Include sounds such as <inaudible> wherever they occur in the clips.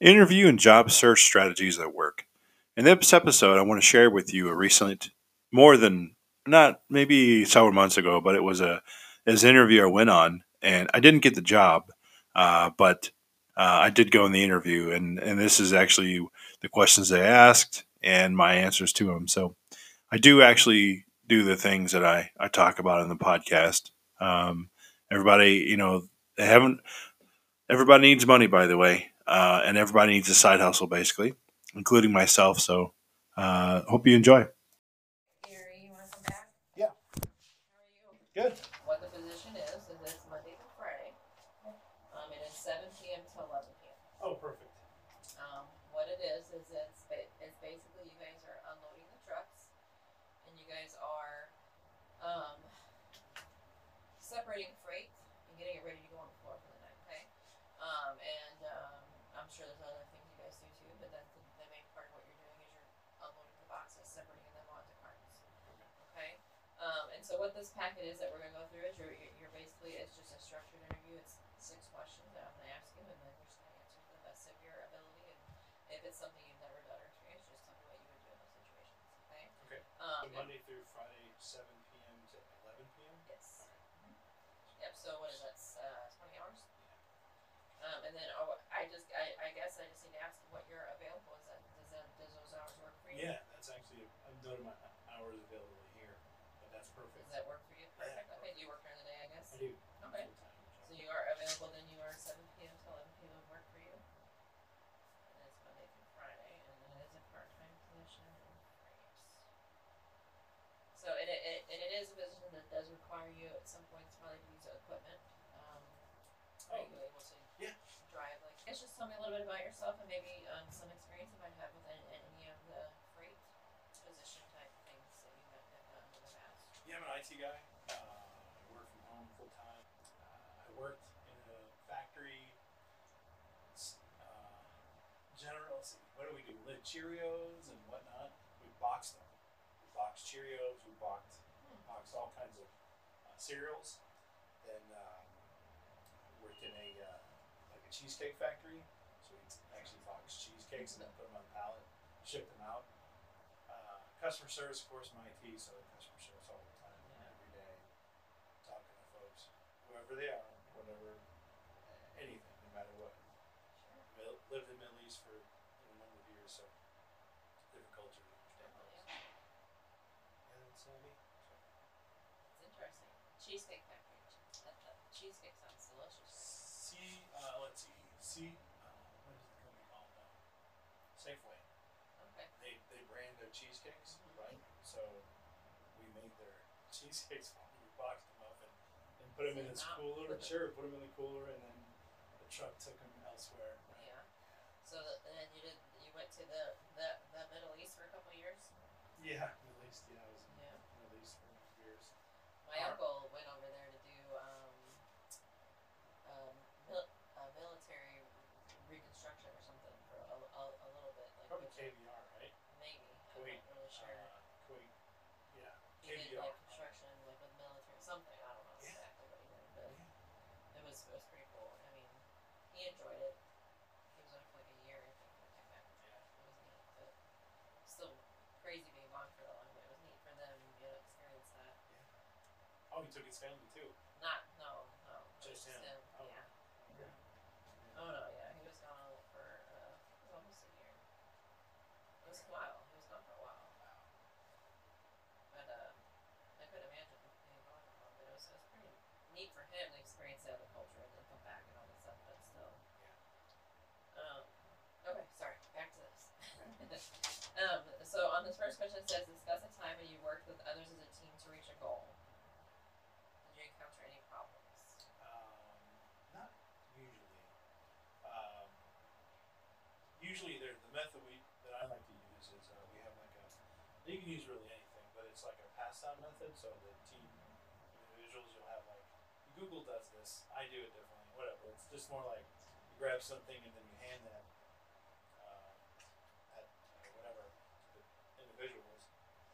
Interview and job search strategies at work. In this episode, I want to share with you a recent, more than not maybe several months ago, but it was a as interview I went on, and I didn't get the job, uh, but uh, I did go in the interview, and and this is actually the questions they asked and my answers to them. So I do actually do the things that I I talk about in the podcast. Um, everybody, you know, they haven't. Everybody needs money, by the way, uh, and everybody needs a side hustle, basically, including myself. So, uh, hope you enjoy. Gary, you want to come back? Yeah. How are you? Good. What the position is, is it's Monday through Friday. Um, it is seven PM to eleven PM. Oh, perfect. Um, what it is, is it's, it's basically you guys are unloading the trucks and you guys are, um, separating freight and getting it ready to go on the floor for the night, okay? Um, and, um, I'm sure there's other things you guys do too, but that's the, the main part of what you're doing is you're unloading the boxes, separating them onto carts. Okay? Um, and so what this packet is that we're gonna go through is you're, you're basically, it's just a structured interview, it's six questions that I'm gonna ask you, and then you're just gonna answer to the best of your ability, and if it's something you've never done or experienced, just tell me what you would do in those situations, okay? Okay. Um, So Monday through Friday, seven p.m. to eleven p.m. Yes. Yep, so what is that, uh, twenty hours? Um, and then, oh, I just, I, I guess I just need to ask what you're available, is that, does that, does those hours work for you? Yeah, that's actually I'm my hours available here, but that's perfect. Does that work for you? Perfect, okay, do you work during the day, I guess? I do. Okay. So you are available, then you are seven PM to eleven PM would work for you? And it's Monday through Friday, and then it is a part-time position in. So and it, it, and it is a position that does require you at some points probably to use equipment, um, are you able to Yeah. drive, like, I guess just tell me a little bit about yourself and maybe, um, some experience you might have with any, any of the freight position type things that you might have done in the past. Yeah, I'm an IT guy. Uh, I work from home full time. Uh, I worked in a factory. Uh, general, see, what do we do? Lit Cheerios and whatnot. We boxed them. We boxed Cheerios. We boxed, boxed all kinds of uh, cereals. Then um, worked in a uh, like a cheesecake factory. So we actually boxed cheesecakes and then put them on a pallet, shipped them out. Uh, customer service, of course, my IT, so customer service all the time, Yeah. every day, talking to folks, whoever they are, whatever, anything, no matter what. Mil- lived in the Middle East for you know, a number of years, so different culture, understand Oh, those. yeah. Yeah, that's me. So. It's interesting. Cheesecake factory. That, that cheesecake sounds delicious. See, uh, let's see, See, uh, what is the company called? Uh, Safeway. Okay. They they brand their cheesecakes, Mhm. right? So we made their <laughs> cheesecakes for them. We boxed them up and, and put them in Send this 'em out. cooler. Sure, put them in the cooler, and then the truck took them elsewhere. Right? Yeah. So then you did. You went to the, the the Middle East for a couple years. Yeah, Middle East. Yeah, I was in Yeah. the Middle East for years. My Alright. uncle went over there to do um, um mil- uh, military reconstruction or something for a, a, a little bit. Like Probably with- KBR, right? maybe. I'm Kuwait. not really sure. Uh, Kuwait. Yeah, he did like construction like with military something. I don't know Yeah. exactly what he did, but. Yeah. It was it was pretty cool. I mean, he enjoyed it. He was on for like a year, I think, when he came back. Yeah. It was neat, but still crazy being gone for that long. But it was neat for them to be able to experience that. Yeah. Oh, he took his family too. Not no no was Just him. Oh. Yeah. Okay. Oh no yeah he was gone for uh, it was almost a year. It was a while. He was gone for a while. But uh, I couldn't imagine being gone that long. But it was, it was pretty neat for him to experience the other culture and then come back and all that stuff. But still. Um, okay, sorry. Back to this. Um, so on this first question it says, discuss a time when you worked with others as a team to reach a goal. Did you encounter any problems? Um, not usually. Um, usually, there the method we that I like to use is uh, we have like a you can use really anything, but it's like a pass down method. So the team individuals you'll have like Google does this, I do it differently, whatever. It's just more like you grab something and then you hand that uh, at uh, whatever the individuals,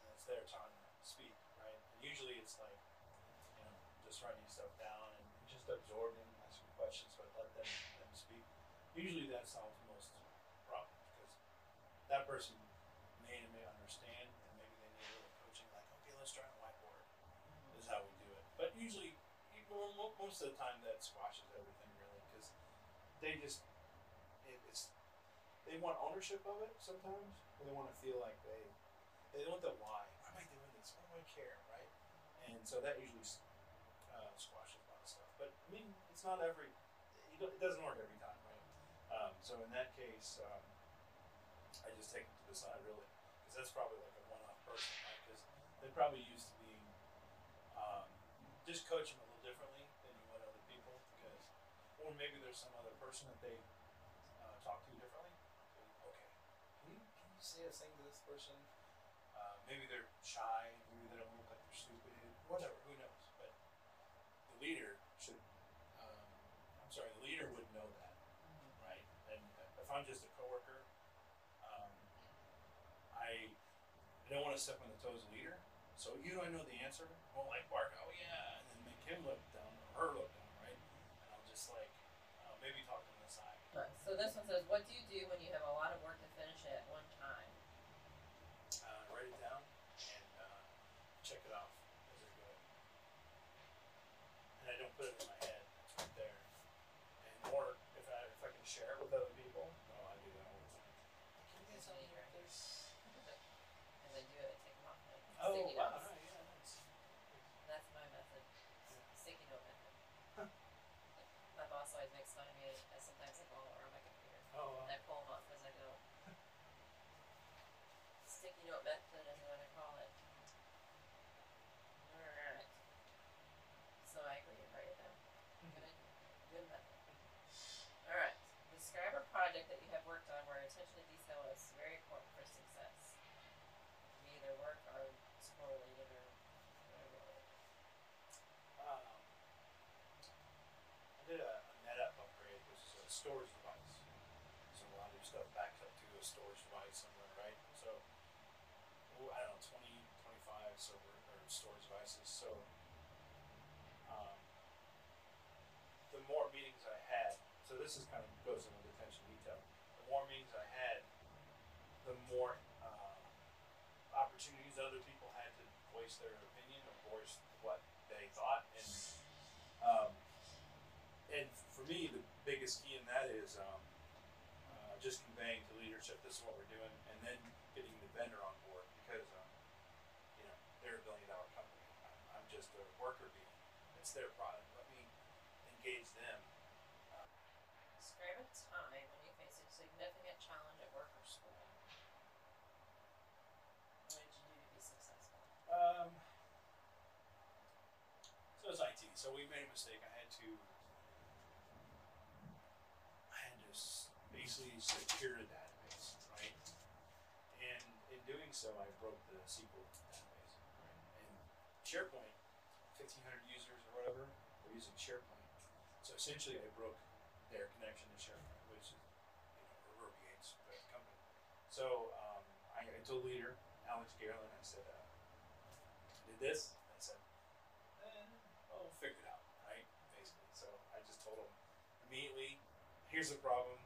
and it's their time to speak, right? And usually it's like you know just writing stuff down and just absorbing, asking questions, but let them, them speak. Usually that solves most problems because that person may and may understand, and maybe they need a little coaching. Like, okay, let's try a whiteboard. Is how we do it. But usually, most of the time, that squashes everything really because they just it, it's they want ownership of it sometimes, and they want to feel like they they want the why. Why am I doing this? Why do I care? Right? And so that usually uh, squashes a lot of stuff. But I mean, it's not every. It doesn't work every time, right? Um, so in that case, um, I just take them to the side really, because that's probably like a one-off person, right? Because they're probably used to being um, just coach them a little differently than you would other people, because or maybe there's some other person that they uh, talk to differently. Okay, can you, can you say a thing to this person? Uh, maybe they're shy, maybe they don't look like they're stupid, whatever, who knows? But the leader should, um, I'm sorry, the leader would know that, right? And if I'm just a coworker, um, I, I don't want to step on the toes of the leader. So you don't know the answer? Well, like bark, oh yeah, and then make him look down or her look down, right? And I'll just like uh, maybe talk to them aside. Right. So this one says, "What do you do when you have a lot of work to finish at one time?" uh, write it down and uh, check it off as I go. And I don't put it in my head; it's right there. And or if I if I can share it with other people, oh, I do that all the time. Can you guys help me write this? As I do it, I take them off my Oh, sticky wow, notes. yeah, nice. That's my method. Sticky note method. My boss always makes fun of me. I sometimes I go around my computer. Oh, And I pull them off as I go. <laughs> Sticky note method is what I call it. Alright. So I agree, write it down. Good idea. Good method. Alright. Describe a project that you have worked on where attention to detail is very important for success. It can be either work or school related or whatever related. Um, I did a, a NetApp upgrade, which is a storage device. So a lot of your stuff backs up to a storage device somewhere, right? So, oh, I don't know, 20, 25 server or storage devices. So, um, the more meetings I had, so this is kind of goes into attention detail. The more meetings I had, the more uh, opportunities other people had to voice their opinion or voice what they thought, and um, and for me, the biggest key in that is um, uh, just conveying to leadership this is what we're doing, and then getting the vendor on board because um, you know they're a billion dollar company. I'm, I'm just a worker bee. It's their product. Let me engage them. Describe a time when you face a significant challenge at work or school. What did you do to be successful? Um, so it's IT. So we made a mistake. I had to. I had to basically secure a database, right? And in doing so, I broke the SQL database. Right? And SharePoint, fifteen hundred users or whatever, they're using SharePoint. So essentially, I broke their connection to SharePoint, which is you know reverberates the company. So um, I, I told leader Alex Garland, I said. Uh, did this. I said, eh, we'll figure it out, right? Basically. So I just told him immediately, here's the problem,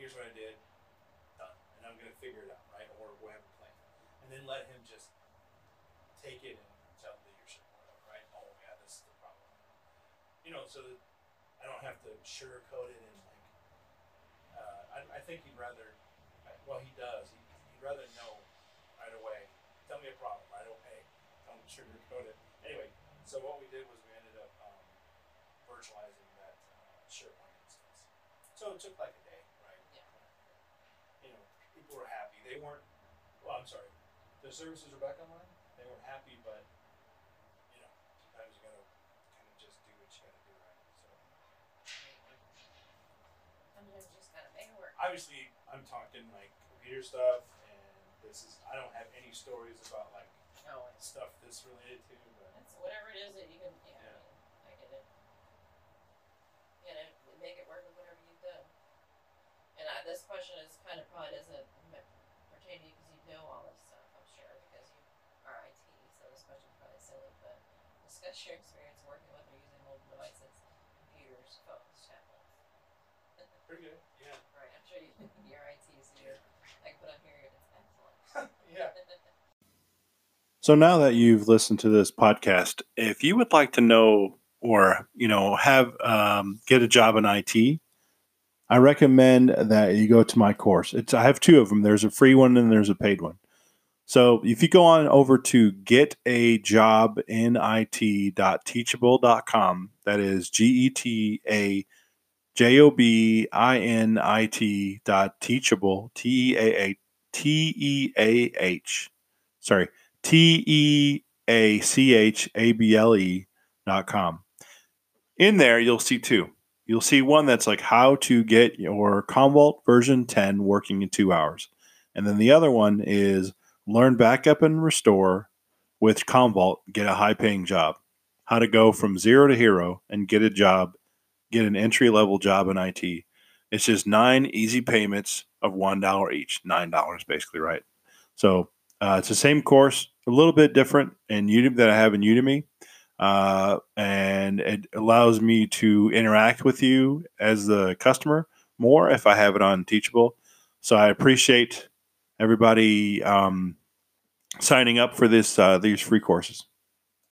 here's what I did, done. And I'm going to figure it out, right? Or we'll have a plan. And then let him just take it and tell leadership whatever, right? Oh, yeah, this is the problem. You know, so that I don't have to sugarcoat it and like, uh, I, I think he'd rather, well, he does, he, he'd rather know right away tell me a problem right away. Don't sugarcoat it. Anyway, so what we did was we ended up um, virtualizing that uh, SharePoint instance. So it took like a day, right? Yeah. You know, people were happy. They weren't. Well, I'm sorry. The services are back online. They weren't happy, but you know, sometimes you gotta kind of just do what you gotta do, right? So Sometimes you just gotta make it work. obviously, I'm talking like computer stuff, and this is. I don't have any stories about like No, it's, stuff this related to, but it's whatever it is that you can. Yeah. I, mean, I get it. You know, make it work with whatever you've done. And I, this question is kind of probably doesn't understand because you know all this stuff, I'm sure, because you are IT, so this question's probably silly, but discuss your experience working with or using mobile devices, computers, phones, tablets. Pretty good, yeah. <laughs> right, I'm sure you, you're IT, so you're like, but I'm here and it's excellent. <laughs> yeah. So now that you've listened to this podcast, if you would like to know or you know have um, get a job in IT, I recommend that you go to my course. It's I have two of them. There's a free one and there's a paid one. So if you go on over to getajobinit.teachable.com, that is G E T A J O B I N I T dot teachable T E A T E A H sorry T E A C H A B L E dot com. In there, you'll see two. You'll see one that's like how to get your Commvault version 10 working in two hours. And then the other one is learn backup and restore with Commvault, get a high paying job. How to go from zero to hero and get a job, get an entry level job in IT. It's just nine easy payments of $1 each, $9 basically, right? So uh, it's the same course, a little bit different in Udemy that I have in Udemy. Uh, and it allows me to interact with you as the customer more if I have it on Teachable. So I appreciate everybody um, signing up for this uh, these free courses.